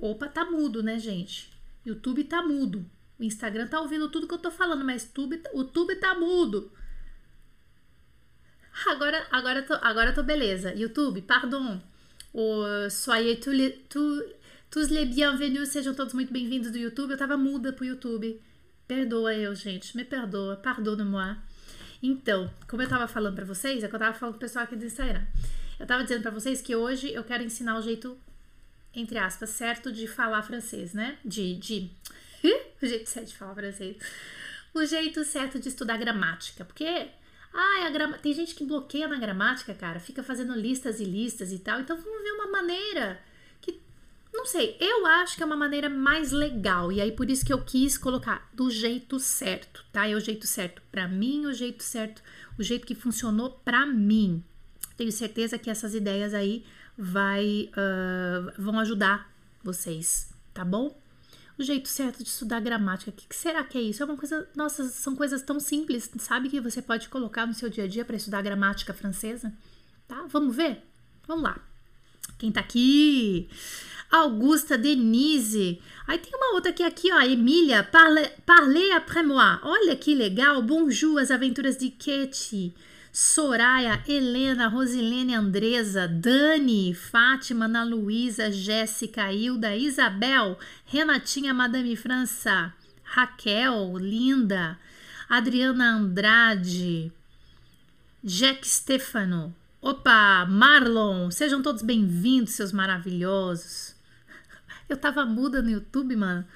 Opa, tá mudo, né, gente? YouTube tá mudo. O Instagram tá ouvindo tudo que eu tô falando, mas tube, o YouTube tá mudo. Agora, agora, tô, agora tô beleza. YouTube, pardon. O, soyez tous les, tous les bienvenus, sejam todos muito bem-vindos do YouTube. Eu tava muda pro YouTube. Perdoa eu, gente. Me perdoa. Pardonne-moi. Então, como eu tava falando para vocês, é que eu tava falando pro pessoal aqui do Instagram. Eu tava dizendo para vocês que hoje eu quero ensinar o jeito, entre aspas, certo de falar francês, né? De. de o jeito certo de falar francês. O jeito certo de estudar gramática. Porque ah, a tem gente que bloqueia na gramática, cara, fica fazendo listas e listas e tal. Então vamos ver uma maneira que não sei, eu acho que é uma maneira mais legal e aí por isso que eu quis colocar do jeito certo, tá? É o jeito certo para mim, o jeito certo, o jeito que funcionou para mim. Tenho certeza que essas ideias aí vai uh, vão ajudar vocês, tá bom? o jeito certo de estudar gramática. O que, que será que é isso? É uma coisa. Nossa, são coisas tão simples, sabe? Que você pode colocar no seu dia a dia para estudar gramática francesa. Tá? Vamos ver? Vamos lá. Quem tá aqui? Augusta Denise. Aí tem uma outra aqui, aqui ó, Emília, parle, parlez après moi. Olha que legal. Bonjour, as aventuras de Katie. Soraya, Helena, Rosilene, Andresa, Dani, Fátima, Ana Luísa, Jéssica, Hilda, Isabel, Renatinha, Madame França, Raquel, Linda, Adriana Andrade, Jack Stefano, opa, Marlon, sejam todos bem-vindos, seus maravilhosos. Eu tava muda no YouTube, mano.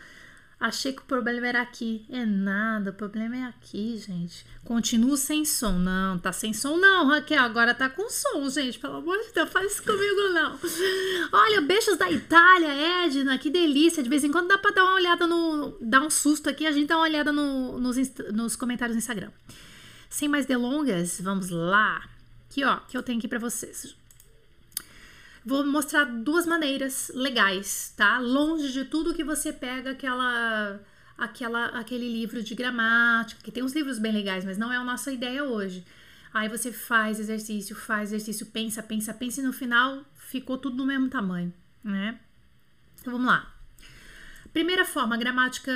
Achei que o problema era aqui. É nada, o problema é aqui, gente. Continuo sem som. Não, tá sem som não, Raquel. Agora tá com som, gente. Pelo amor de Deus, faz isso comigo não. Olha, beijos da Itália, Edna. Que delícia. De vez em quando dá pra dar uma olhada no... Dar um susto aqui. A gente dá uma olhada no, nos, nos comentários no Instagram. Sem mais delongas, vamos lá. Aqui, ó, que eu tenho aqui pra vocês. Vou mostrar duas maneiras legais, tá? Longe de tudo que você pega aquela aquela aquele livro de gramática, que tem uns livros bem legais, mas não é a nossa ideia hoje. Aí você faz exercício, faz exercício, pensa, pensa, pensa e no final ficou tudo do mesmo tamanho, né? Então vamos lá. Primeira forma, gramática,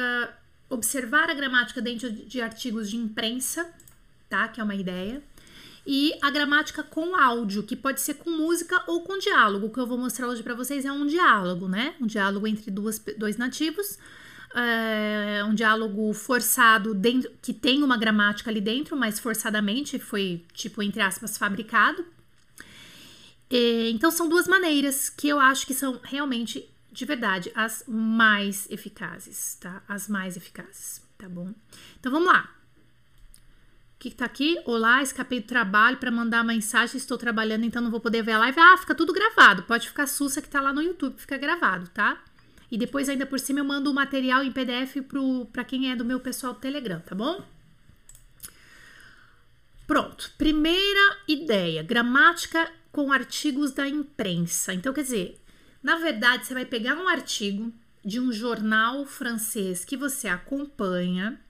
observar a gramática dentro de artigos de imprensa, tá? Que é uma ideia e a gramática com áudio, que pode ser com música ou com diálogo. O que eu vou mostrar hoje para vocês é um diálogo, né? Um diálogo entre duas, dois nativos. É um diálogo forçado dentro, que tem uma gramática ali dentro, mas forçadamente foi, tipo, entre aspas, fabricado. Então são duas maneiras que eu acho que são realmente, de verdade, as mais eficazes, tá? As mais eficazes, tá bom? Então vamos lá. Que, tá aqui? Olá, escapei do trabalho para mandar mensagem, estou trabalhando, então não vou poder ver a live. Ah, fica tudo gravado. Pode ficar sussa que tá lá no YouTube, fica gravado, tá? E depois, ainda por cima, eu mando o material em PDF para quem é do meu pessoal do Telegram, tá bom? Pronto. Primeira ideia: gramática com artigos da imprensa. Então, quer dizer, na verdade, você vai pegar um artigo de um jornal francês que você acompanha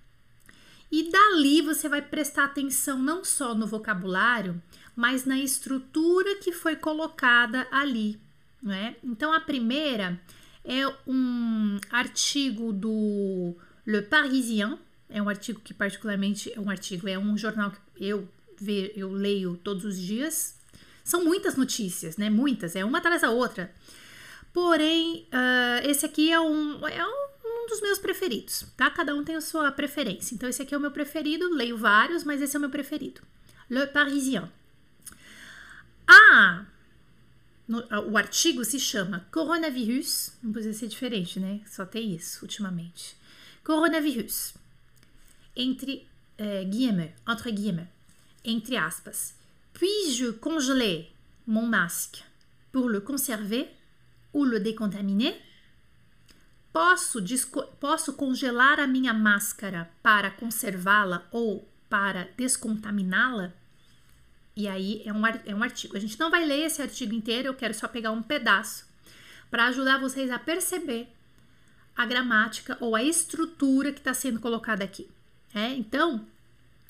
e dali você vai prestar atenção não só no vocabulário, mas na estrutura que foi colocada ali, né? Então a primeira é um artigo do Le Parisien, é um artigo que particularmente é um artigo, é um jornal que eu ve, eu leio todos os dias. São muitas notícias, né? Muitas, é uma atrás da outra. Porém, uh, esse aqui é um, é um um dos meus preferidos, tá? Cada um tem a sua preferência. Então, esse aqui é o meu preferido, leio vários, mas esse é o meu preferido. Le Parisien. Ah! No, o artigo se chama Coronavírus. Não podia ser diferente, né? Só tem isso ultimamente. Coronavírus. Entre eh, guillemets, entre guillemets, entre aspas. Puis-je congeler mon masque pour le conserver ou le décontaminer? Posso, posso congelar a minha máscara para conservá-la ou para descontaminá-la? E aí é um, é um artigo. A gente não vai ler esse artigo inteiro, eu quero só pegar um pedaço para ajudar vocês a perceber a gramática ou a estrutura que está sendo colocada aqui. É, então,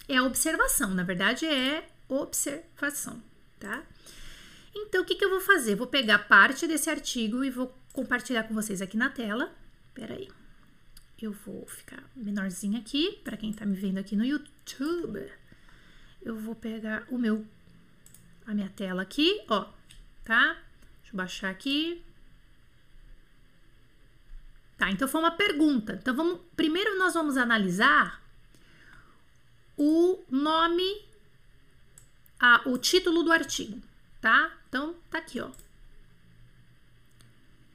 é a observação, na verdade é observação, tá? Então, o que, que eu vou fazer? Vou pegar parte desse artigo e vou compartilhar com vocês aqui na tela. Pera aí. Eu vou ficar menorzinha aqui, para quem tá me vendo aqui no YouTube. Eu vou pegar o meu, a minha tela aqui, ó, tá? Deixa eu baixar aqui. Tá, então foi uma pergunta. Então vamos, primeiro nós vamos analisar o nome, a, o título do artigo, tá? Então tá aqui, ó.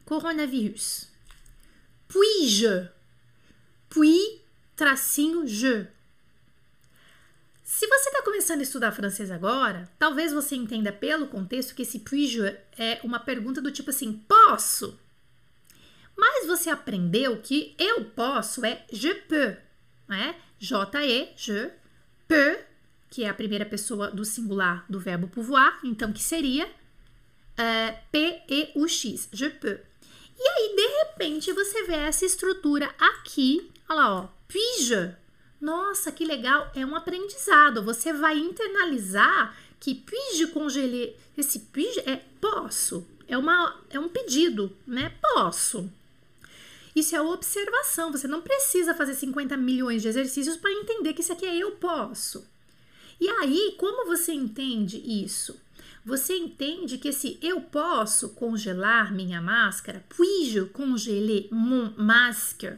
Coronavírus. Puis-je? Puis, tracinho, je. Se você está começando a estudar francês agora, talvez você entenda pelo contexto que esse puis-je é uma pergunta do tipo assim, posso? Mas você aprendeu que eu posso é je peux, né? J-E, je, peux, que é a primeira pessoa do singular do verbo pouvoir, então que seria uh, P-E-U-X, je peux. E aí, de repente, você vê essa estrutura aqui, olha lá, ó, puis-je. Nossa, que legal, é um aprendizado. Você vai internalizar que puis-je congeler, esse puis é posso, é, uma, é um pedido, né? Posso. Isso é observação. Você não precisa fazer 50 milhões de exercícios para entender que isso aqui é eu posso. E aí, como você entende isso? Você entende que se eu posso congelar minha máscara, puis-je congeler mon masque?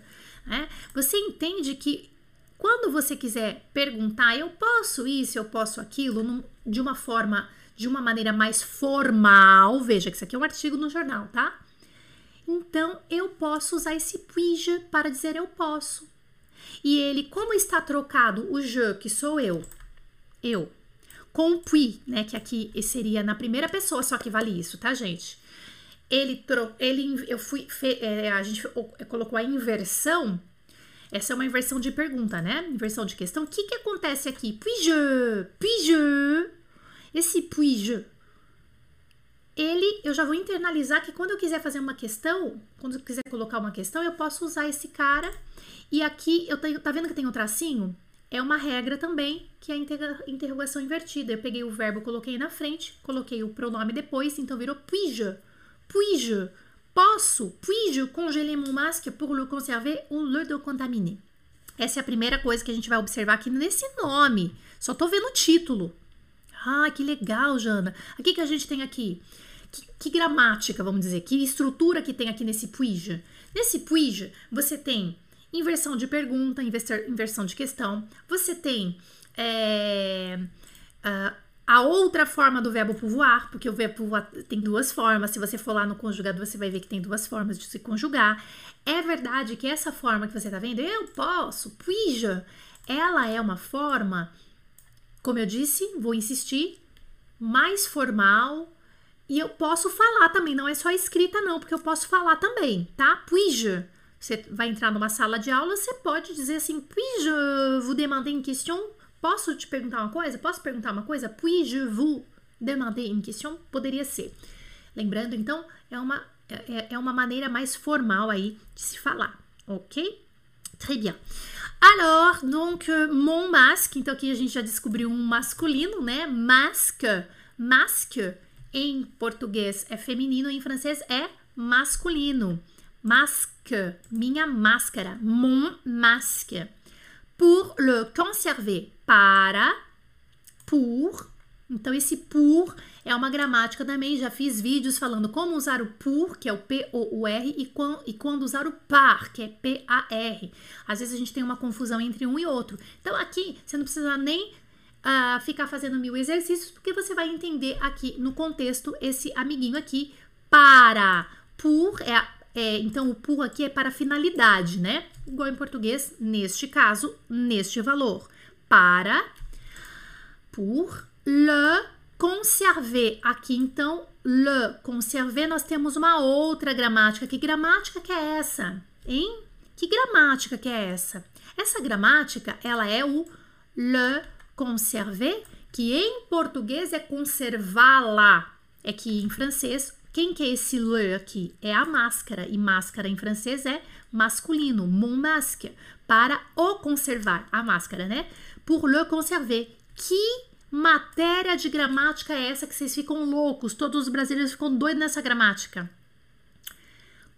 Né? Você entende que quando você quiser perguntar, eu posso isso, eu posso aquilo, de uma forma, de uma maneira mais formal, veja que isso aqui é um artigo no jornal, tá? Então eu posso usar esse puis-je para dizer eu posso. E ele, como está trocado o je, que sou eu, eu, com puis, né, que aqui seria na primeira pessoa, só que vale isso, tá, gente? Ele, ele eu fui, fe, é, a gente colocou a inversão, essa é uma inversão de pergunta, né? Inversão de questão. O que que acontece aqui? Puis-je, puis-je, esse puis-je ele, eu já vou internalizar que quando eu quiser fazer uma questão, quando eu quiser colocar uma questão, eu posso usar esse cara. E aqui, eu tenho, tá vendo que tem um tracinho? É uma regra também, que é a interrogação invertida. Eu peguei o verbo, coloquei na frente, coloquei o pronome depois, então virou puis-je. Puis-je. Posso, puis-je congeler mon masque pour le conserver ou le decontaminer? Essa é a primeira coisa que a gente vai observar aqui nesse nome. Só tô vendo o título. Ah, que legal, Jana. O que, que a gente tem aqui? Que, que, gramática, vamos dizer, que estrutura que tem aqui nesse puis Nesse puis você tem inversão de pergunta, inversão de questão, você tem é, a, outra forma do verbo pouvoir, porque o verbo pouvoir tem duas formas. Se você for lá no conjugado, você vai ver que tem duas formas de se conjugar. É verdade que essa forma que você está vendo, eu posso, puis ela é uma forma como eu disse, vou insistir, mais formal. E eu posso falar também, não é só escrita, não, porque eu posso falar também, tá? Puis-je. Você vai entrar numa sala de aula, você pode dizer assim: Puis-je vous demander une question? Posso te perguntar uma coisa? Posso perguntar uma coisa? Puis-je vous demander une question? Poderia ser. Lembrando, então, é uma, é, é uma maneira mais formal aí de se falar, ok? Très bien. Alors, donc, euh, mon masque, então aqui a gente já descobriu um masculino, né? Masque, masque em português é feminino, em francês é masculino. Masque, minha máscara, mon masque. Pour le conserver, para, pour. Então, esse pour é uma gramática também, já fiz vídeos falando como usar o por, que é o P-O-U-R, e, e quando usar o par, que é P-A-R. Às vezes a gente tem uma confusão entre um e outro. Então aqui você não precisa nem uh, ficar fazendo mil exercícios, porque você vai entender aqui no contexto esse amiguinho aqui, para. Por é, é então o por aqui é para finalidade, né? Igual em português, neste caso, neste valor. Para, por, le, conserver. Aqui, então, le, conserver, nós temos uma outra gramática. Que gramática que é essa? Hein? Que gramática que é essa? Essa gramática, ela é o le conserver, que em português é conservá-la. É que em francês, quem que é esse le aqui? É a máscara, e máscara em francês é masculino, mon masque, para o conservar, a máscara, né? Pour le conserver, que matéria de gramática é essa que vocês ficam loucos? Todos os brasileiros ficam doidos nessa gramática.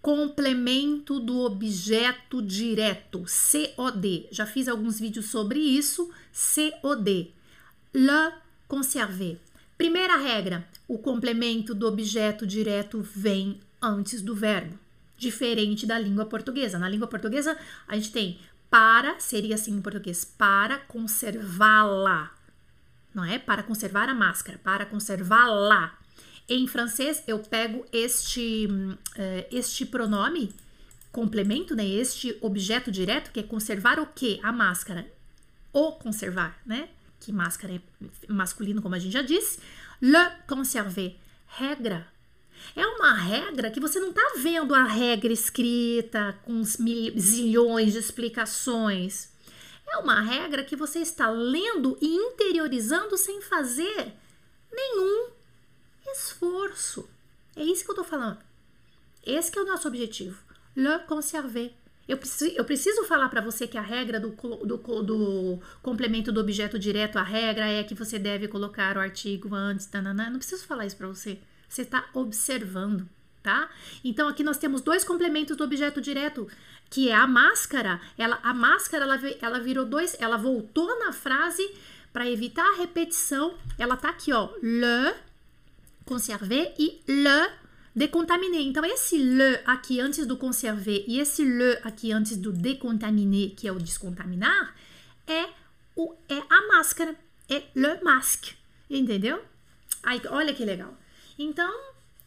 complemento do objeto direto, COD. Já fiz alguns vídeos sobre isso, COD. Le conserver. Primeira regra: o complemento do objeto direto vem antes do verbo, diferente da língua portuguesa. Na língua portuguesa, a gente tem para, seria assim em português, para conservá-la. Não é? Para conservar a máscara, para conservá-la. Em francês, eu pego este, uh, este pronome, complemento, né? Este objeto direto, que é conservar o que? A máscara. O conservar, né? Que máscara é masculino, como a gente já disse. Le conserver. Regra. É uma regra que você não tá vendo a regra escrita com mil, zilhões de explicações. É uma regra que você está lendo e interiorizando sem fazer nenhum esforço. É isso que eu tô falando. Esse é o nosso objetivo. Le conserver. Eu preciso, eu preciso falar para você que a regra do, do, do, complemento do objeto direto, a regra é que você deve colocar o artigo antes. Tanana. Não preciso falar isso para você. Você está observando, tá? Então aqui nós temos dois complementos do objeto direto, que é a máscara. Ela, a máscara ela, ela virou dois, ela voltou na frase para evitar a repetição. Ela tá aqui, ó. Le conserver e le decontaminé. Então, esse le aqui antes do conserver e esse le aqui antes do decontaminé, que é o descontaminar, é, o, é a máscara, é le masque, entendeu? Aí, olha que legal. Então,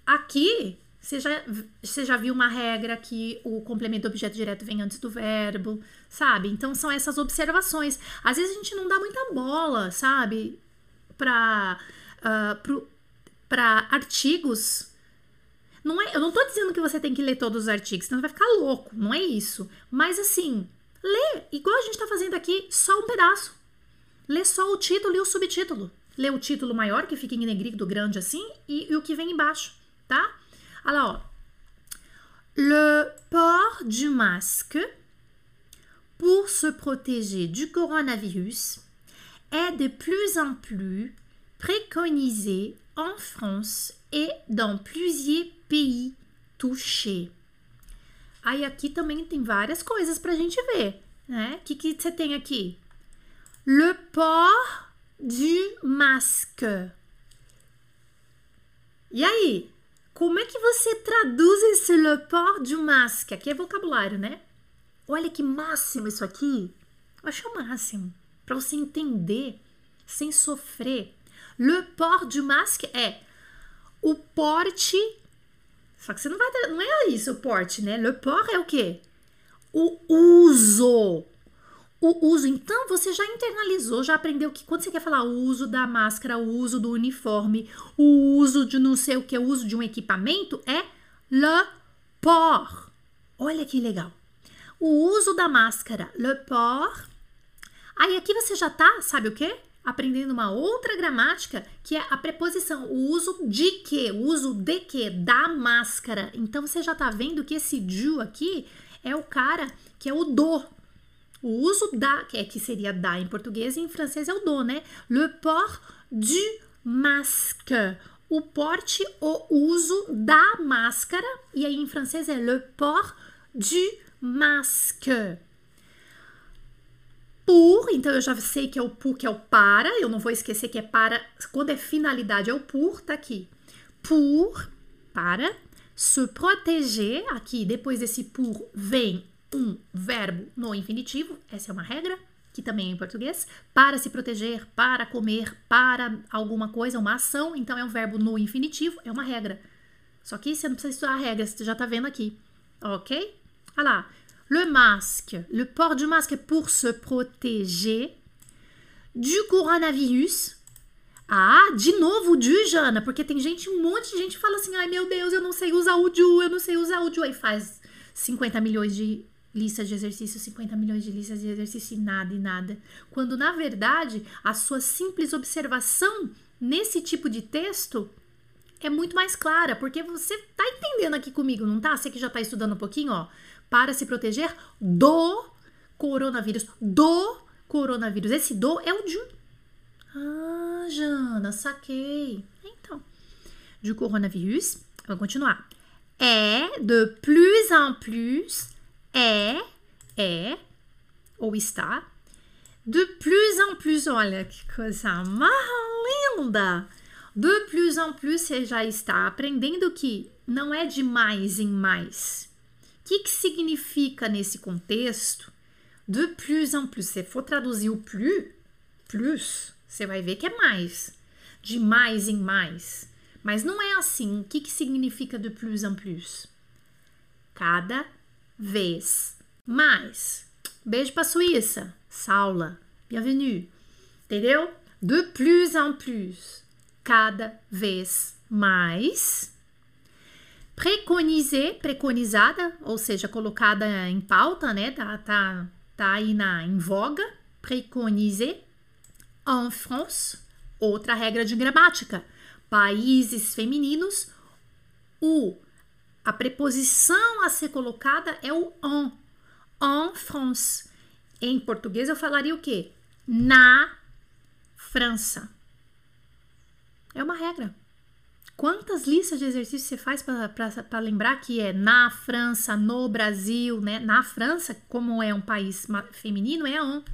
aqui você já, você já viu uma regra que o complemento do objeto direto vem antes do verbo, sabe? Então são essas observações. Às vezes a gente não dá muita bola, sabe? Para uh, para artigos. Não é, eu não tô dizendo que você tem que ler todos os artigos, senão vai ficar louco, não é isso. Mas assim, lê, igual a gente tá fazendo aqui, só um pedaço. Lê só o título e o subtítulo. Lê o título maior, que fica em negrito grande assim, e, e o que vem embaixo, tá? Olha lá, ó. Le port du masque pour se protéger du coronavirus est de plus en plus préconisé en France et dans plusieurs pays touchés. Aí aqui também tem várias coisas para a gente ver, né? O que, que você tem aqui? Le port du masque. E aí? Como é que você traduz esse le port du masque? Aqui é vocabulário, né? Olha que máximo isso aqui. Eu acho o máximo. Para você entender sem sofrer Le port du masque é o porte. Só que você não vai. Não é isso o porte, né? Le port é o quê? O uso. O uso. Então você já internalizou, já aprendeu que quando você quer falar o uso da máscara, o uso do uniforme, o uso de não sei o que, o uso de um equipamento é le port. Olha que legal. O uso da máscara, le port. Aí aqui você já tá, sabe o quê? Aprendendo uma outra gramática que é a preposição, o uso de que, o uso de que, da máscara. Então você já tá vendo que esse du aqui é o cara que é o do. O uso da, que, é, que seria da em português e em francês é o do, né? Le port du masque. O porte, o uso da máscara. E aí em francês é le port du masque por, então eu já sei que é o por, que é o para, eu não vou esquecer que é para, quando é finalidade é o por, tá aqui. Por, para, se proteger, aqui depois desse por vem um verbo no infinitivo, essa é uma regra, que também é em português, para se proteger, para comer, para alguma coisa, uma ação, então é um verbo no infinitivo, é uma regra. Só que você não precisa estudar a regra, você já tá vendo aqui, ok? Olha lá, le masque, le port du masque pour se protéger du coronavirus. Ah, de novo o du, Jana, porque tem gente, um monte de gente fala assim, ai meu Deus, eu não sei usar o du, eu não sei usar o du, aí faz 50 milhões de listas de exercício, 50 milhões de listas de exercício e nada e nada. Quando na verdade a sua simples observação nesse tipo de texto é muito mais clara, porque você tá entendendo aqui comigo, não tá? Você que já tá estudando um pouquinho, ó para se proteger do coronavírus. Do coronavírus. Esse do é o de. Ah, Jana, saquei. Então, du coronavírus, vamos continuar. é de plus en plus, é, é, ou está, de plus en plus, olha que coisa mais linda! De plus en plus, você já está aprendendo que não é de mais em mais. Que, que significa nesse contexto? De plus en plus. Se for traduzir o plus, plus, você vai ver que é mais. De mais em mais. Mas não é assim. O que, que significa de plus en plus? Cada vez mais. Beijo para Suíça. Saula. Bienvenue. Entendeu? De plus en plus. Cada vez mais. Preconiser, preconizada, ou seja, colocada em pauta, né? Tá, tá, tá aí na, em voga. Preconiser. En France. Outra regra de gramática países femininos, o a preposição a ser colocada é o en. En France. Em português eu falaria o quê? Na França. É uma regra. Quantas listas de exercícios você faz para lembrar que é na França, no Brasil, né? Na França, como é um país feminino, é en.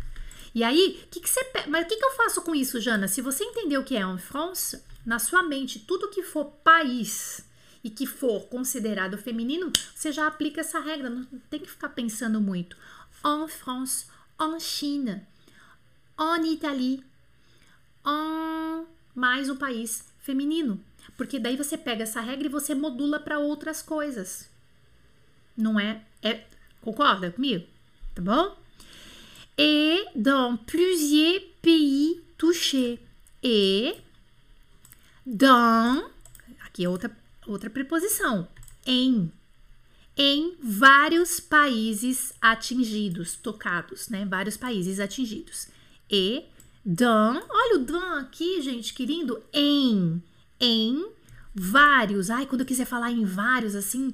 E aí, que que você, mas o que, que eu faço com isso, Jana? Se você entendeu o que é en France, na sua mente tudo que for país e que for considerado feminino, você já aplica essa regra, não tem que ficar pensando muito. En France, en China, en Italie, en mais um país feminino. Porque daí você pega essa regra e você modula para outras coisas. Não é? é? Concorda comigo? Tá bom? Et dans plusieurs pays touchés. Et dans, aqui é outra, outra preposição, em, em vários países atingidos, tocados, né? Vários países atingidos. E dans, olha o dans aqui, gente, querido, em, em vários. Ai, quando eu quiser falar em vários, assim,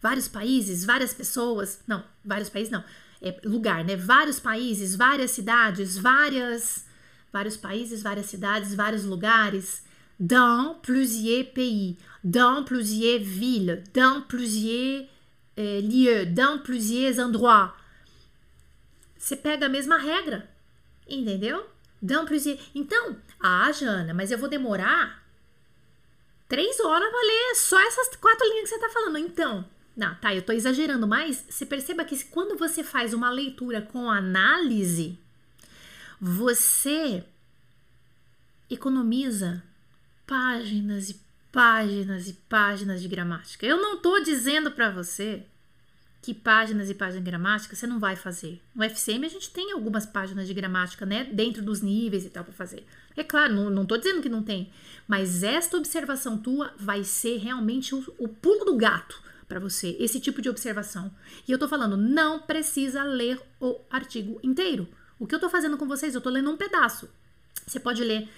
vários países, várias pessoas, não, vários países não, é lugar, né? Vários países, várias cidades, várias, vários países, várias cidades, vários lugares dans plusieurs pays, dans plusieurs villes, dans plusieurs eh, lieux, dans plusieurs endroits. Você pega a mesma regra, entendeu? Dans plusieurs. Então, ah, Jana, mas eu vou demorar três horas para ler só essas quatro linhas que você está falando. Então, não, tá, eu estou exagerando, mas você perceba que quando você faz uma leitura com análise, você economiza páginas e páginas e páginas de gramática. Eu não estou dizendo para você que páginas e páginas de gramática você não vai fazer. No FCM a gente tem algumas páginas de gramática, né, dentro dos níveis e tal para fazer. É claro, não, tô dizendo que não tem, mas esta observação tua vai ser realmente o, o pulo do gato para você, esse tipo de observação. E eu tô falando, não precisa ler o artigo inteiro. O que eu tô fazendo com vocês, eu tô lendo um pedaço. Você pode ler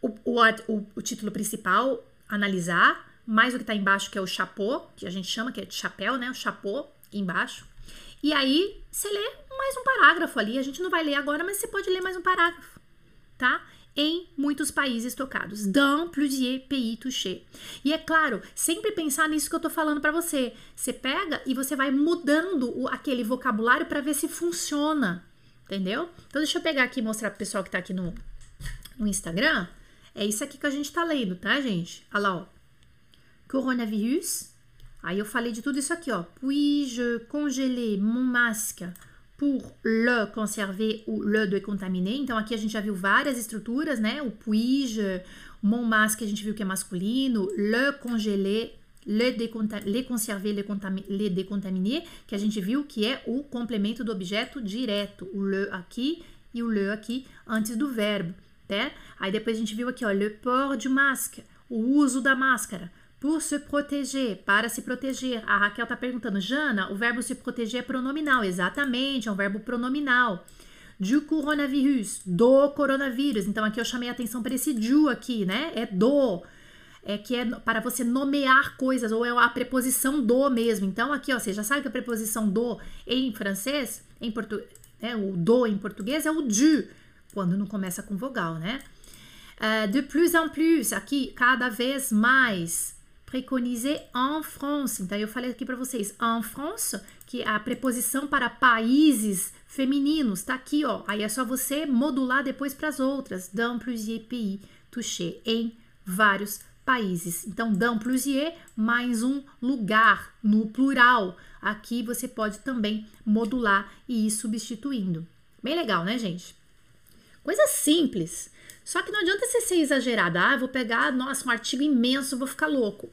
o, o, o título principal, analisar, mais o que está embaixo, que é o chapô, que a gente chama, que é de chapéu, né? O chapô embaixo. E aí você lê mais um parágrafo ali. A gente não vai ler agora, mas você pode ler mais um parágrafo, tá? Em muitos países tocados. Dans plusieurs pays touchés. E é claro, sempre pensar nisso que eu tô falando para você. Você pega e você vai mudando o, aquele vocabulário para ver se funciona. Entendeu? Então deixa eu pegar aqui e mostrar pro pessoal que tá aqui no, no Instagram. É isso aqui que a gente tá lendo, tá, gente? Olha lá, ó. Coronavírus. Aí eu falei de tudo isso aqui, ó. Puis-je congeler mon masque pour le conserver ou le décontaminer? Então aqui a gente já viu várias estruturas, né? O puis-je, mon masque a gente viu que é masculino, le congeler, le, le conserver, le, le décontaminer, que a gente viu que é o complemento do objeto direto. O le aqui e o le aqui antes do verbo né? Aí depois a gente viu aqui, ó, le port du masque, o uso da máscara. Pour se proteger, para se proteger. A Raquel tá perguntando, Jana, o verbo se proteger é pronominal. Exatamente, é um verbo pronominal. Du coronavírus, do coronavírus. Então aqui eu chamei a atenção para esse du aqui, né? É do. É que é para você nomear coisas, ou é a preposição do mesmo. Então aqui, ó, você já sabe que a preposição do em francês, em português, né, o do em português é o du quando não começa com vogal, né? Uh, de plus en plus, aqui, cada vez mais. Préconisé en France. Então eu falei aqui para vocês, en France, que é a preposição para países femininos, tá aqui, ó. Aí é só você modular depois para as outras. Dans plusieurs pays touchés, em vários países. Então, dans plusieurs mais um lugar no plural. Aqui você pode também modular e ir substituindo. Bem legal, né, gente? Coisa simples. Só que não adianta você ser exagerada. Ah, vou pegar, nossa, um artigo imenso, vou ficar louco.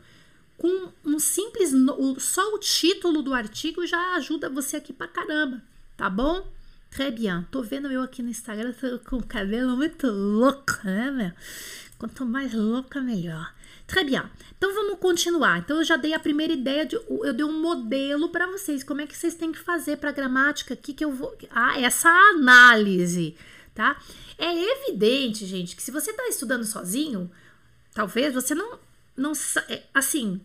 Com um simples, só o título do artigo já ajuda você aqui pra caramba, tá bom? Très bien. Tô vendo eu aqui no Instagram tô com o cabelo muito louco, né, meu? Quanto mais louca, melhor. Très bien. Então vamos continuar. Então eu já dei a primeira ideia de eu dei um modelo para vocês, como é que vocês têm que fazer para gramática aqui que eu vou ah, essa análise, tá? É evidente, gente, que se você está estudando sozinho, talvez você não, não é, assim,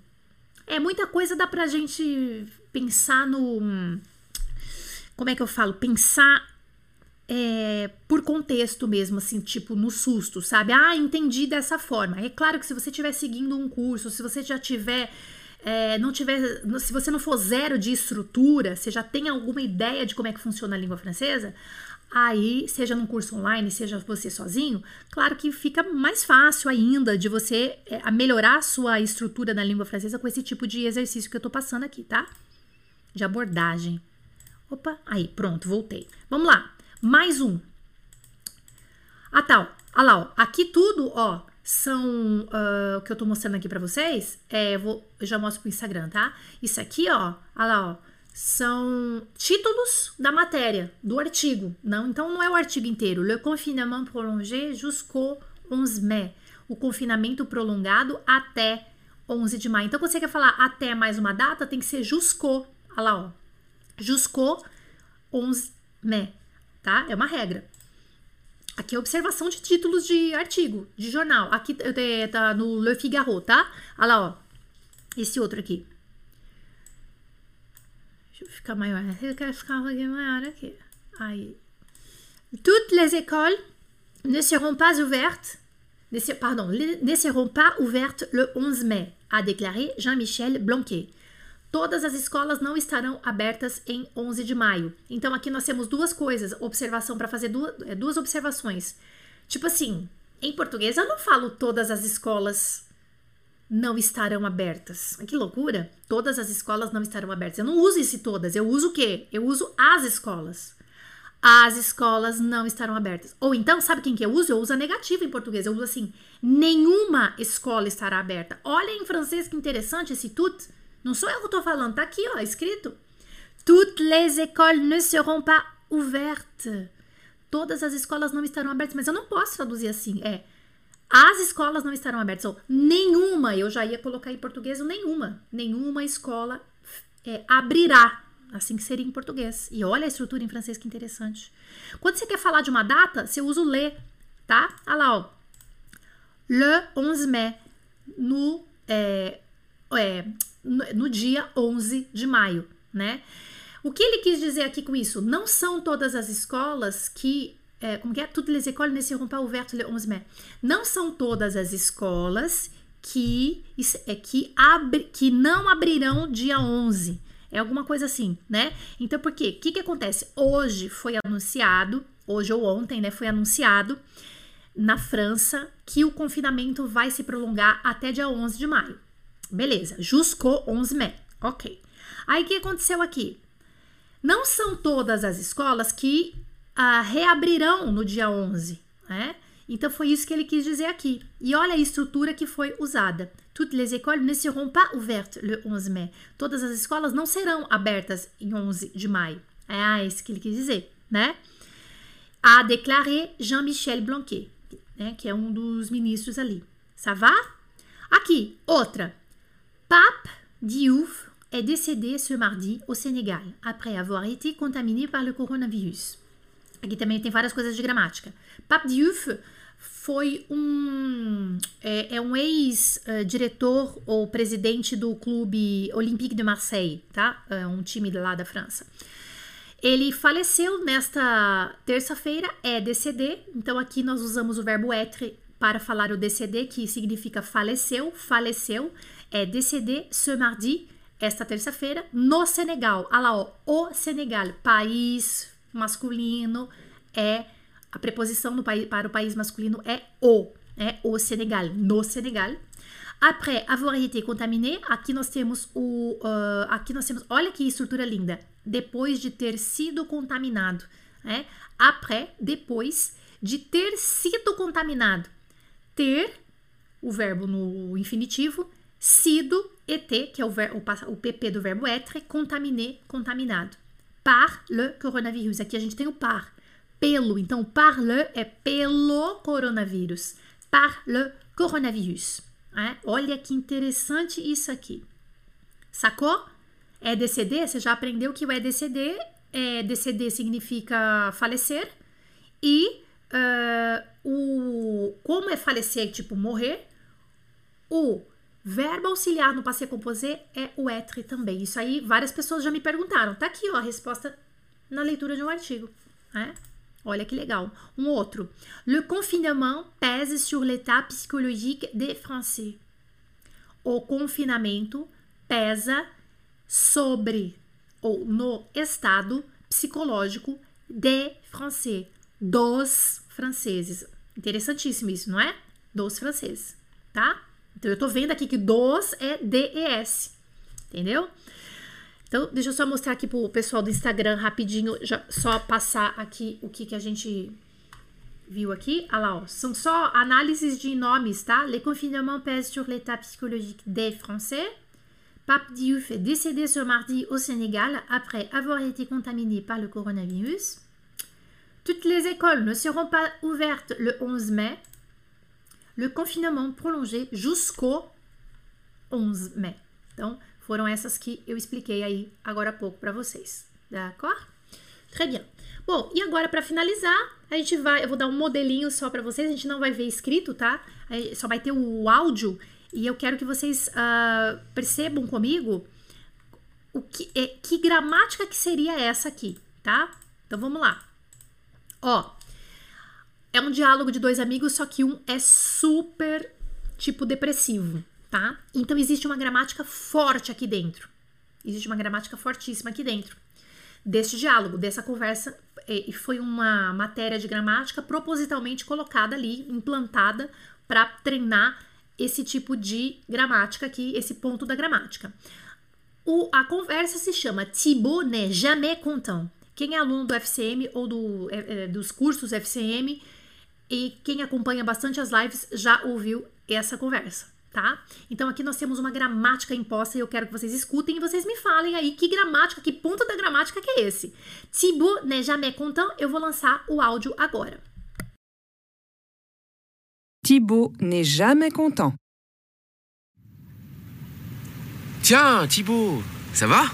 é muita coisa dá pra gente pensar no como é que eu falo? Pensar é, por contexto mesmo, assim, tipo no susto, sabe? Ah, entendi dessa forma. É claro que se você estiver seguindo um curso, se você já tiver é, não tiver, se você não for zero de estrutura, você já tem alguma ideia de como é que funciona a língua francesa, aí, seja num curso online, seja você sozinho, claro que fica mais fácil ainda de você é, melhorar a sua estrutura na língua francesa com esse tipo de exercício que eu tô passando aqui, tá? De abordagem. Opa, aí, pronto, voltei. Vamos lá, mais um. Ah, tal. Ah lá, ó. Aqui tudo, ó, são uh, o que eu tô mostrando aqui para vocês. É, vou, eu já mostro pro Instagram, tá? Isso aqui, ó, ah lá, ó são títulos da matéria, do artigo. Não, então não é o artigo inteiro. Le confinement prolongé jusqu'au 11 mai. O confinamento prolongado até 11 de maio. Então, quando você quer falar até mais uma data, tem que ser jusqu'au. Olha lá, ó. Jusqu'au 11 mai, tá? É uma regra. Aqui é observação de títulos de artigo, de jornal. Aqui tá no Le Figaro, tá? Olha lá, ó. Esse outro aqui. Ficar maior. Eu quero ficar um pouquinho maior aqui. Aí. Toutes les écoles ne seront pas ouvertes, ne, pardon, ne seront pas ouvertes le 11 mai, a déclaré Jean-Michel Blanquet. Todas as escolas não estarão abertas em 11 de maio. Então aqui nós temos duas coisas, observação para fazer duas, é, duas observações. Tipo assim, em português eu não falo todas as escolas não estarão abertas. Que loucura! Todas as escolas não estarão abertas. Eu não uso esse todas, eu uso o quê? Eu uso as escolas. As escolas não estarão abertas. Ou então, sabe quem que eu uso? Eu uso a negativa em português. Eu uso assim: nenhuma escola estará aberta. Olha em francês que interessante esse tout. Não sou eu que estou falando, tá aqui, ó, escrito. Toutes les écoles ne seront pas ouvertes. Todas as escolas não estarão abertas, mas eu não posso traduzir assim. É, as escolas não estarão abertas. Ou nenhuma, eu já ia colocar em português nenhuma. Nenhuma escola é, abrirá. Assim que seria em português. E olha a estrutura em francês que interessante. Quando você quer falar de uma data, você usa o le, tá? Olha lá, ó. Le 11 mai. No, é, é, no, no dia 11 de maio, né? O que ele quis dizer aqui com isso? Não são todas as escolas que é, como é? Toutes les écoles ne seront pas ouvertes le 11 mai. Não são todas as escolas que, é, que, abre, que não abrirão dia 11. É alguma coisa assim, né? Então, por quê? O que, que acontece? Hoje foi anunciado, hoje ou ontem, né? Foi anunciado na França que o confinamento vai se prolongar até dia 11 de maio. Beleza, jusqu'au 11 mai. Ok. Aí o que aconteceu aqui? Não são todas as escolas que reabrirão no dia 11, né? Então foi isso que ele quis dizer aqui. E olha a estrutura que foi usada. Toutes les écoles ne seront pas ouvertes le 11 mai. Todas as escolas não serão abertas em 11 de maio. É ah, isso que ele quis dizer, né? A déclaré Jean-Michel Blanquet, né, que é um dos ministros ali. Ça va? Aqui, outra. Pape Diouf est décédé ce mardi au Sénégal après avoir été contaminé par le coronavirus. Aqui também tem várias coisas de gramática. Pape Diouf foi um é, é um ex-diretor ou presidente do clube Olympique de Marseille, tá? É um time lá da França. Ele faleceu nesta terça-feira, é DCD, então aqui nós usamos o verbo être para falar o DCD, que significa faleceu, faleceu. é décédé ce mardi, esta terça-feira, no Senegal. Olha lá, ó, o Senegal, país masculino, é a preposição no, para o país masculino é o, é o Senegal, no Senegal. Après avoir été contaminé, aqui nós temos o, uh, aqui nós temos, olha que estrutura linda, depois de ter sido contaminado, né? Après, depois de ter sido contaminado, ter o verbo no infinitivo, sido et, que é o, ver, o, o PP do verbo être, contaminé, contaminado. Par le coronavírus. Aqui a gente tem o par, pelo. Então, par le é pelo coronavírus. Par le coronavírus. É? Olha que interessante isso aqui. Sacou? EDCD, você já aprendeu que o EDCD, EDCD significa falecer e uh, o como é falecer, tipo morrer, o verbo auxiliar no passé composé é o être também. Isso aí várias pessoas já me perguntaram. Tá aqui ó, a resposta na leitura de um artigo. Né? Olha que legal. Um outro. Le confinement pèse sur l'état psychologique des Français. O confinamento pesa sobre ou no estado psicológico de francês, dos franceses. Interessantíssimo isso, não é? Dos franceses, tá? Então eu tô vendo aqui que dos é DES, entendeu? Então, deixa eu só mostrar aqui pro pessoal do Instagram rapidinho, já, só passar aqui o que, que a gente viu aqui. Olha lá, ó, são só análises de nomes, tá? Le confinement pèse sur l'état psychologique des Français. Pape Diouf est décédé ce mardi au Sénégal après avoir été contaminé par le coronavirus. Toutes les écoles ne seront pas ouvertes le 11 mai. Le confinement prolongé jusqu'au 11 mai. Donc, Foram essas que eu expliquei aí agora há pouco para vocês. D'accord? Très bien. Bom, e agora para finalizar, a gente vai, eu vou dar um modelinho só para vocês, a gente não vai ver escrito, tá? Só vai ter o áudio e eu quero que vocês uh, percebam comigo o que, é, que gramática que seria essa aqui, tá? Então vamos lá. Ó, é um diálogo de dois amigos, só que um é super tipo depressivo, tá? Então existe uma gramática forte aqui dentro. Existe uma gramática fortíssima aqui dentro deste diálogo, dessa conversa, e foi uma matéria de gramática propositalmente colocada ali, implantada para treinar esse tipo de gramática aqui, esse ponto da gramática. O, a conversa se chama Thibaut n'est jamais content. Quem é aluno do FCM ou do, é, é, dos cursos FCM e quem acompanha bastante as lives já ouviu essa conversa tá? Então aqui nós temos uma gramática imposta e eu quero que vocês escutem e vocês me falem aí que gramática, que ponto da gramática que é esse. Thibaut n'est jamais content, eu vou lançar o áudio agora. Thibaut n'est jamais content. Tiens, Thibaut, ça va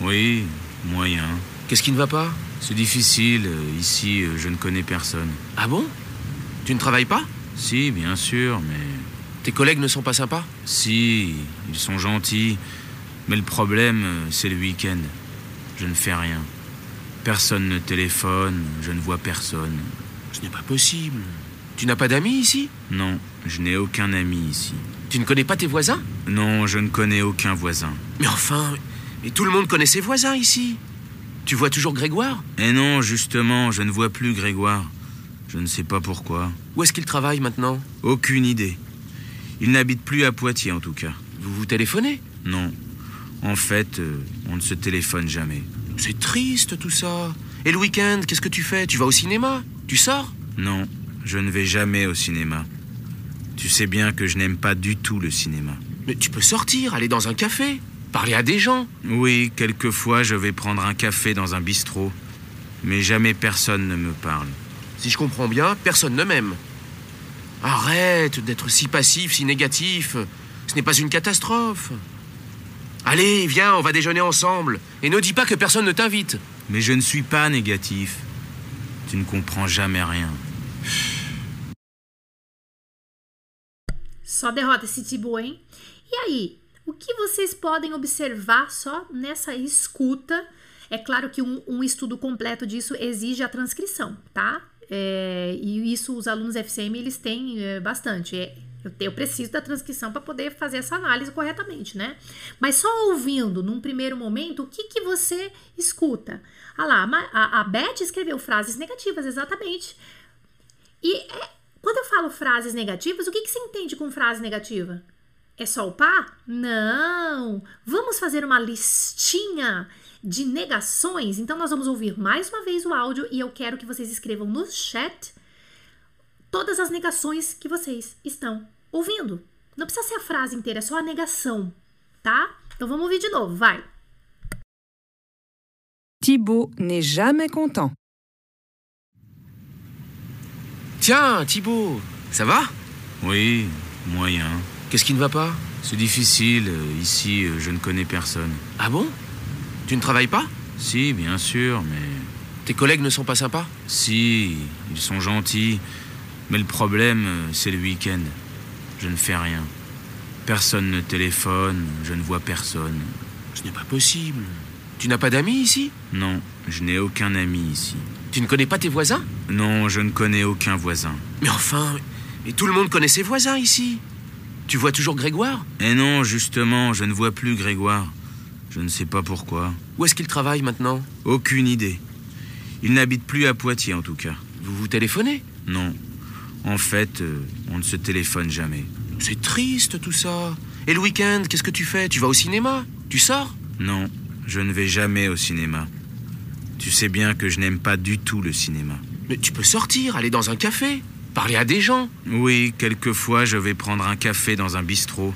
Oui, moyen. Qu'est-ce qui ne va pas C'est difficile. Ici, je ne connais personne. Ah bon Tu ne travailles pas? Si, bien sûr, mais tes collègues ne sont pas sympas? Si, ils sont gentils. Mais le problème, c'est le week-end. Je ne fais rien. Personne ne téléphone, je ne vois personne. Ce n'est pas possible. Tu n'as pas d'amis ici? Non, je n'ai aucun ami ici. Tu ne connais pas tes voisins? Non, je ne connais aucun voisin. Mais enfin, mais tout le monde connaît ses voisins ici. Tu vois toujours Grégoire? Eh non, justement, je ne vois plus Grégoire. Je ne sais pas pourquoi. Où est-ce qu'il travaille maintenant? Aucune idée. Il n'habite plus à Poitiers en tout cas. Vous vous téléphonez? Non. En fait, euh, on ne se téléphone jamais. C'est triste tout ça. Et le week-end, qu'est-ce que tu fais? Tu vas au cinéma? Tu sors? Non, je ne vais jamais au cinéma. Tu sais bien que je n'aime pas du tout le cinéma. Mais tu peux sortir, aller dans un café, parler à des gens. Oui, quelquefois je vais prendre un café dans un bistrot. Mais jamais personne ne me parle. Si je comprends bien, personne ne m'aime. Arrête d'être si passif, si négatif. Ce n'est pas une catastrophe. Allez, viens, on va déjeuner ensemble. Et ne dis pas que personne ne t'invite. Mais je ne suis pas négatif. Tu ne comprends jamais rien. Só derrota esse hein? E aí, o que vocês podem observar só nessa escuta? É claro que um, um estudo completo disso exige a transcrição, tá? É, e isso os alunos FCM eles têm é, bastante. É, Eu, eu preciso da transcrição para poder fazer essa análise corretamente, né? Mas só ouvindo, num primeiro momento, o que, que você escuta? Ah lá, a, a Beth escreveu frases negativas, exatamente. E é, quando eu falo frases negativas, o que, que você entende com frase negativa? É só o pá? Não! Vamos fazer uma listinha de negações. Então, nós vamos ouvir mais uma vez o áudio e eu quero que vocês escrevam no chat todas as negações que vocês estão ouvindo. Não precisa ser a frase inteira, é só a negação, tá? Então vamos ouvir de novo, vai. Thibaut n'est jamais content. Tiens, Thibaut, ça va Oui, moyen. Qu'est-ce qui ne va pas C'est difficile. Ici, je ne connais personne. Ah bon Tu ne travailles pas? Si, bien sûr, mais... Tes collègues ne sont pas sympas? Si, ils sont gentils. Mais le problème, euh, c'est le week-end. Je ne fais rien. Personne ne téléphone, je ne vois personne. Ce n'est pas possible. Tu n'as pas d'amis ici? Non, je n'ai aucun ami ici. Tu ne connais pas tes voisins? Non, je ne connais aucun voisin. Mais enfin, mais tout le monde connaît ses voisins ici. Tu vois toujours Grégoire? Et non, justement, je ne vois plus Grégoire. Je ne sais pas pourquoi. Où est-ce qu'il travaille maintenant? Aucune idée. Il n'habite plus à Poitiers, en tout cas. Vous vous téléphonez? Non. En fait, euh, on ne se téléphone jamais. C'est triste tout ça. Et le week-end, qu'est-ce que tu fais? Tu vas au cinéma? Tu sors? Non, je ne vais jamais au cinéma. Tu sais bien que je n'aime pas du tout le cinéma. Mais tu peux sortir, aller dans un café, parler à des gens. Oui, quelquefois je vais prendre un café dans un bistrot.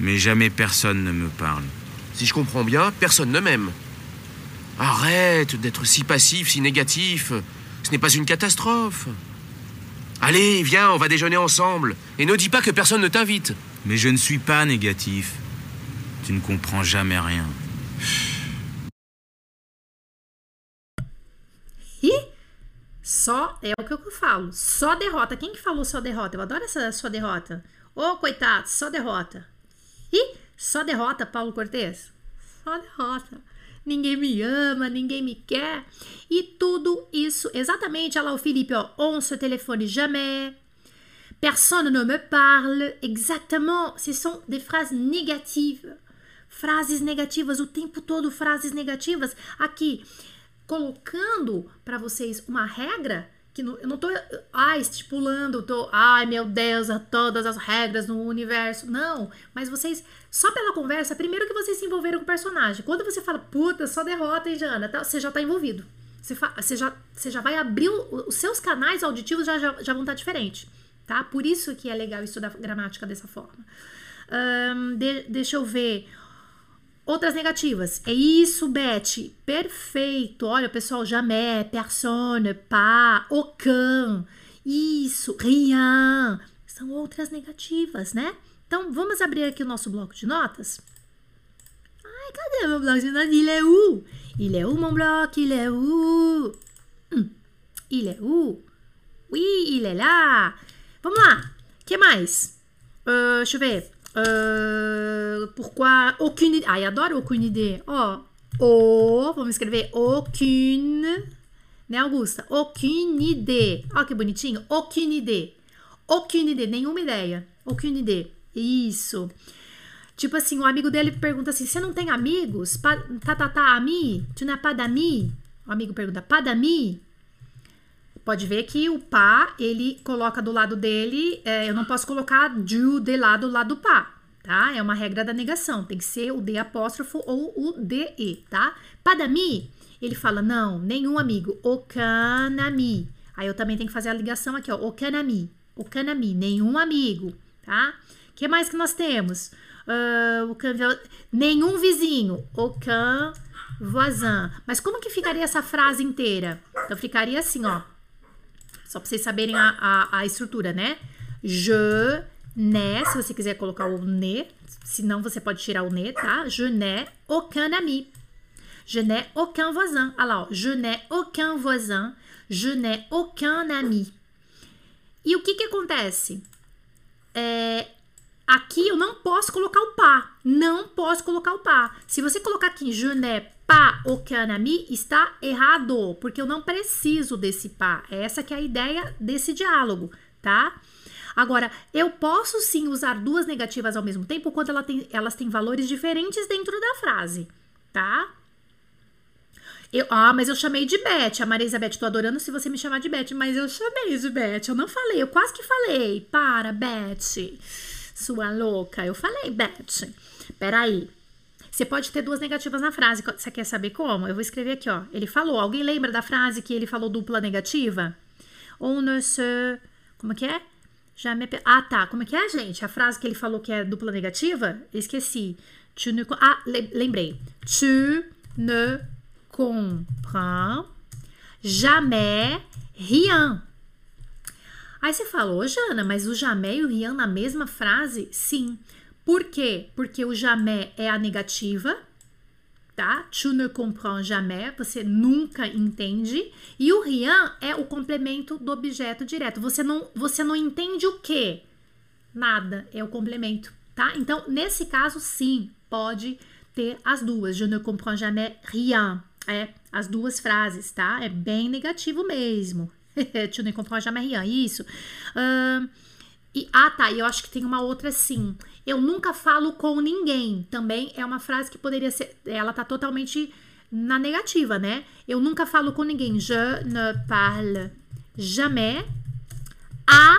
Mais jamais personne ne me parle. Si je comprends bien, personne ne m'aime. Arrête d'être si passif, si négatif. Ce n'est pas une catastrophe. Allez, viens, on va déjeuner ensemble. Et ne dis pas que personne ne t'invite. Mais je ne suis pas négatif. Tu ne comprends jamais rien. E só é o que eu falo. Só derrota. Quem que falou só derrota? Eu adoro essa só derrota. Ô, coitado, só derrota. E só derrota, Paulo Cortez? Só derrota. Ninguém me ama, ninguém me quer. E tudo isso, exatamente, olha lá o Felipe, ó. On se téléphone jamais. Personne ne me parle. Exactement. Ce sont des phrases négatives. Frases negativas, o tempo todo frases negativas. Aqui, colocando para vocês uma regra que eu não tô ah, estipulando, tô, ai meu Deus, a todas as regras no universo. Não, mas vocês, só pela conversa, primeiro que vocês se envolveram com o personagem. Quando você fala, puta, só derrota, hein, Jana? Tá, você já tá envolvido. Você, fa, você, já, você já vai abrir, o, os seus canais auditivos já, já, já vão estar diferentes, tá? Por isso que é legal estudar gramática dessa forma. De, deixa eu ver. Outras negativas. É isso, Beth. Perfeito. Olha, pessoal, jamais, personne, pas, aucun. Isso, rien. São outras negativas, né? Então, vamos abrir aqui o nosso bloco de notas. Ai, cadê meu bloco de notas? Il est où? Il est où, mon bloc? Il est où? Hum. Il est où? Oui, il est là. Vamos lá. O que mais? Uh, deixa eu ver. Uh, pourquoi aucune idée. Ai, adoro aucune idée. Ó, vamos escrever aucune, né, Augusta? Aucune idée. Ó, que bonitinho. Aucune idée. Aucune idée, nenhuma ideia. Aucune idée. Isso. Tipo assim, o amigo dele pergunta assim: Você não tem amigos? Pa, ami? Tu n'as pas d'amis? O amigo pergunta: Pas d'amis? Pode ver que o pá, ele coloca do lado dele, é, eu não posso colocar du de lá do lado do pá, tá? É uma regra da negação, tem que ser o D apóstrofo ou o DE, tá? Padami, ele fala, não, nenhum amigo, okanami. Aí eu também tenho que fazer a ligação aqui, ó, okanami, okanami, nenhum amigo, tá? O que mais que nós temos? Uh, o nenhum vizinho, okan voisin. Mas como que ficaria essa frase inteira? Então ficaria assim, ó. Só pra vocês saberem a, a, a estrutura, né? Je n'ai, se você quiser colocar o ne, senão você pode tirar o ne, tá? Je n'ai aucun ami. Je n'ai aucun voisin. Olha lá, ó. Je n'ai aucun voisin. Je n'ai aucun ami. E o que que acontece? É, aqui eu não posso colocar o pas. Não posso colocar o pas. Se você colocar aqui je n'ai pas aucun ami, está errado, porque eu não preciso desse pas. Essa que é a ideia desse diálogo, tá? Agora, eu posso sim usar duas negativas ao mesmo tempo quando ela tem, elas têm valores diferentes dentro da frase, tá? Eu, ah, mas eu chamei de Beth. A Maria Isabeth, tô adorando se você me chamar de Beth, mas eu chamei de Beth. Eu não falei, eu quase que falei. Para, Beth. Sua louca. Eu falei, Beth. Peraí. Você pode ter duas negativas na frase. Você quer saber como? Eu vou escrever aqui, ó. Ele falou. Alguém lembra da frase que ele falou dupla negativa? On ne se. Como que é? Já me... Ah, tá. Como é que é, gente? A frase que ele falou que é dupla negativa? Esqueci. Tu ne... Ah, lembrei. Tu ne comprends jamais rien. Aí você falou, Jana, mas o jamais e o rien na mesma frase? Sim. Por quê? Porque o jamais é a negativa, tá? Tu ne comprends jamais, você nunca entende. E o rien é o complemento do objeto direto. Você não, você não entende o quê? Nada, é o complemento, tá? Então, nesse caso, sim, pode ter as duas. Je ne comprends jamais rien. É, as duas frases, tá? É bem negativo mesmo. tu ne comprends jamais rien. Isso. Uh, e, ah, tá. E eu acho que tem uma outra sim. Eu nunca falo com ninguém. Também é uma frase que poderia ser. Ela tá totalmente na negativa, né? Eu nunca falo com ninguém. Je ne parle jamais à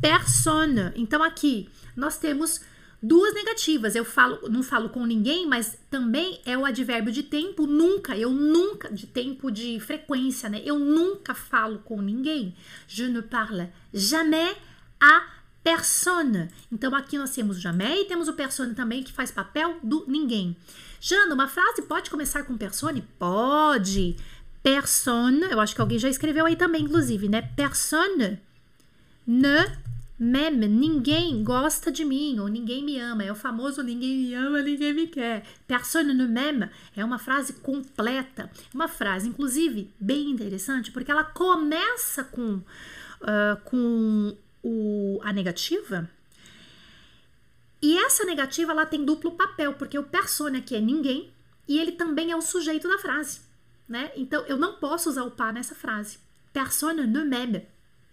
personne. Então aqui nós temos duas negativas. Eu falo, não falo com ninguém, mas também é o advérbio de tempo nunca. Eu nunca de tempo de frequência, né? Eu nunca falo com ninguém. Je ne parle jamais à personne. Então aqui nós temos o jamais e temos o personne também que faz papel do ninguém. Jana, uma frase pode começar com personne? Pode. Personne, eu acho que alguém já escreveu aí também, inclusive, né? Personne ne Meme, ninguém gosta de mim ou ninguém me ama. É o famoso ninguém me ama, ninguém me quer. Personne ne m'aime é uma frase completa. Uma frase, inclusive, bem interessante, porque ela começa com, uh, com o, a negativa. E essa negativa ela tem duplo papel, porque o persona aqui é ninguém e ele também é o sujeito da frase. Né? Então eu não posso usar o pá nessa frase. Personne ne m'aime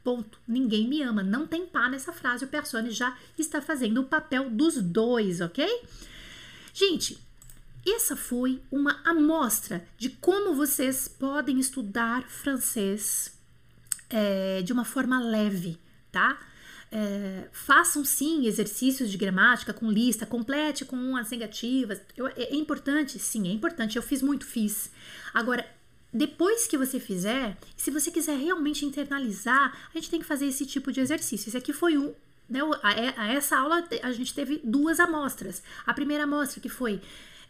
Ponto. Ninguém me ama. Não tem pá nessa frase. O Persone já está fazendo o papel dos dois, ok? Gente, essa foi uma amostra de como vocês podem estudar francês é, de uma forma leve, tá? É, façam sim exercícios de gramática com lista, complete com as negativas. Eu, é, é importante? Sim, é importante. Eu fiz muito, fiz. Agora, depois que você fizer, se você quiser realmente internalizar, a gente tem que fazer esse tipo de exercício. Esse aqui foi um. Né, a, a essa aula a gente teve duas amostras. A primeira amostra que foi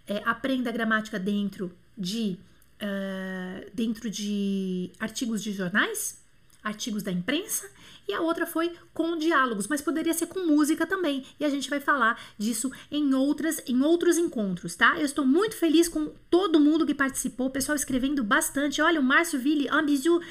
é, aprenda a gramática dentro de uh, dentro de artigos de jornais, artigos da imprensa e a outra foi com diálogos, mas poderia ser com música também. E a gente vai falar disso em outras em outros encontros, tá? Eu estou muito feliz com todo mundo que participou, o pessoal escrevendo bastante. Olha, o Márcio Ville, un bisou,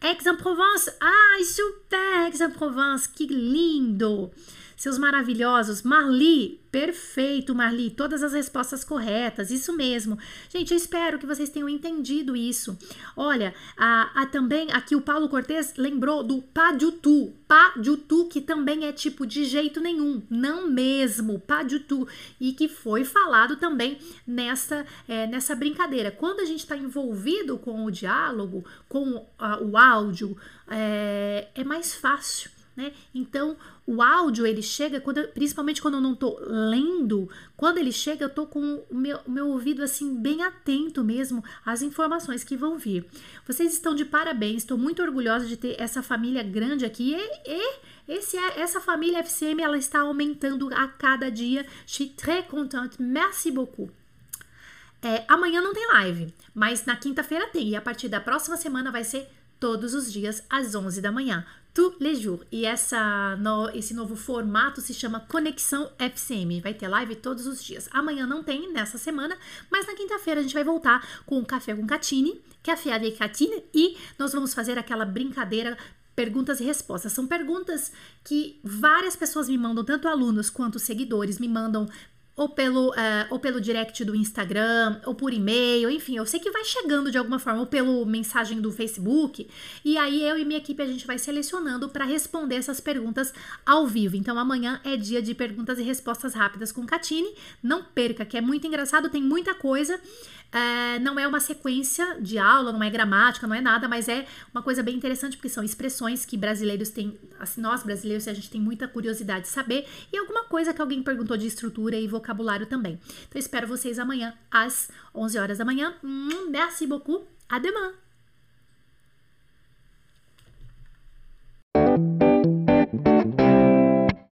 Aix-en-Provence. Ai, super, Aix-en-Provence, que lindo! Seus maravilhosos. Marli, perfeito, Marli, todas as respostas corretas, isso mesmo. Gente, eu espero que vocês tenham entendido isso. Olha, a, a também aqui o Paulo Cortez lembrou do pas du tout, pas du tout, que também é tipo de jeito nenhum, não mesmo, pas du tout, e que foi falado também nessa, é, nessa brincadeira. Quando a gente está envolvido com o diálogo, com uh, o áudio, é, é mais fácil né? Então, o áudio ele chega, quando, principalmente quando eu não estou lendo, quando ele chega, eu estou com o meu, meu ouvido assim bem atento mesmo às informações que vão vir. Vocês estão de parabéns, estou muito orgulhosa de ter essa família grande aqui e, e esse, é, essa família FCM ela está aumentando a cada dia. Je suis très contente, merci beaucoup. É, amanhã não tem live, mas na quinta-feira tem e a partir da próxima semana vai ser todos os dias às 11 da manhã tous les jours. E essa, no, esse novo formato se chama Conexão FCM. Vai ter live todos os dias. Amanhã não tem, nessa semana, mas na quinta-feira a gente vai voltar com o Café com Catine, Café avec Catine, e nós vamos fazer aquela brincadeira perguntas e respostas. São perguntas que várias pessoas me mandam, tanto alunos quanto seguidores, me mandam ou pelo, uh, ou pelo direct do Instagram, ou por e-mail, enfim, eu sei que vai chegando de alguma forma, ou pelo mensagem do Facebook, e aí eu e minha equipe a gente vai selecionando para responder essas perguntas ao vivo. Então amanhã é dia de perguntas e respostas rápidas com Catine. Não perca, que é muito engraçado, tem muita coisa. É, não é uma sequência de aula, não é gramática, não é nada, mas é uma coisa bem interessante porque são expressões que brasileiros têm, assim, nós brasileiros, a gente tem muita curiosidade de saber e alguma coisa que alguém perguntou de estrutura e vocabulário também. Então espero vocês amanhã às 11 horas da manhã. Merci beaucoup. À demain.